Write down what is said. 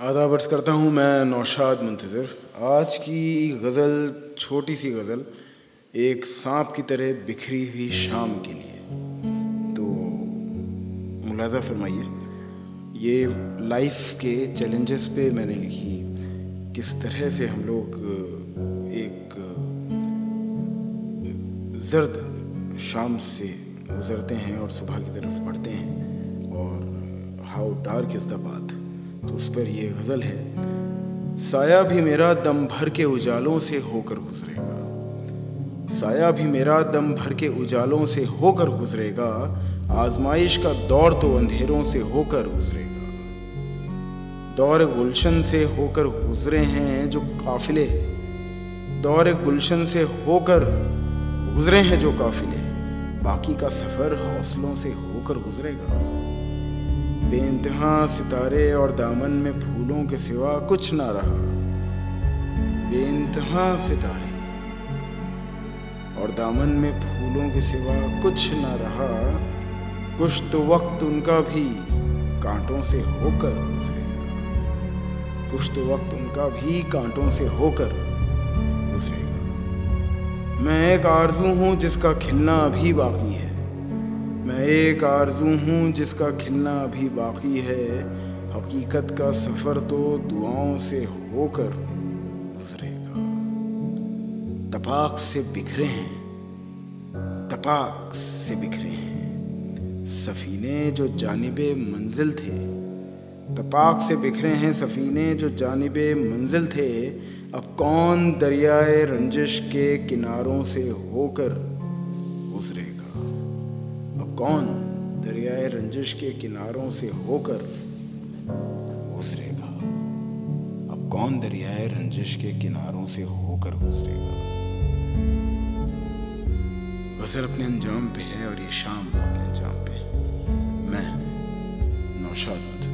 आदाब अर्ज़ करता हूँ मैं नौशाद मुंतज़र। आज की गज़ल, छोटी सी गज़ल, एक सांप की तरह बिखरी हुई शाम के लिए। तो मुलाजा फरमाइए, ये लाइफ के चैलेंजेस पे मैंने लिखी किस तरह से हम लोग, एक जर्द शाम से गुज़रते हैं और सुबह की तरफ़ बढ़ते हैं और हाउ डार्क इज़ द बात तो उस पर ये गज़ल है, साया भी मेरा दम भर के उजालों से होकर गुजरेगा। साया भी मेरा दम भर के उजालों से होकर गुजरेगा, आजमाइश का दौर तो अंधेरों से होकर गुजरेगा। दौर गुलशन से होकर गुजरे हैं जो काफिले, दौर गुलशन से होकर गुजरे हैं जो काफिले, बाकी का सफ़र हौसलों से होकर गुजरेगा। बेइंतहा, सितारे और दामन में फूलों के सिवा कुछ ना रहा। बेइंतहा, सितारे और दामन में फूलों के सिवा कुछ ना रहा। कुछ तो वक्त उनका भी कांटों से होकर गुजरेगा कुछ तो वक्त उनका भी कांटों से होकर गुजरेगा मैं एक आरज़ू हूँ जिसका खिलना अभी बाकी है। मैं एक आरज़ू हूँ जिसका खिलना अभी बाकी है। हकीकत का सफ़र तो दुआओं से होकर गुजरेगा। तपाक से बिखरे हैं, तपाक से बिखरे हैं। सफ़ीने जो जानब मंजिल थे, तपाक से बिखरे हैं सफ़ीने जो जानब मंजिल थे। अब कौन दरियाए रंजिश के किनारों से होकर कौन दरियाए रंजिश के किनारों से होकर गुजरेगा? अब कौन दरियाए रंजिश के किनारों से होकर गुजरेगा? गज़ल अपने अंजाम पे है और ये शाम अपने अंजाम पे मैं नौशाद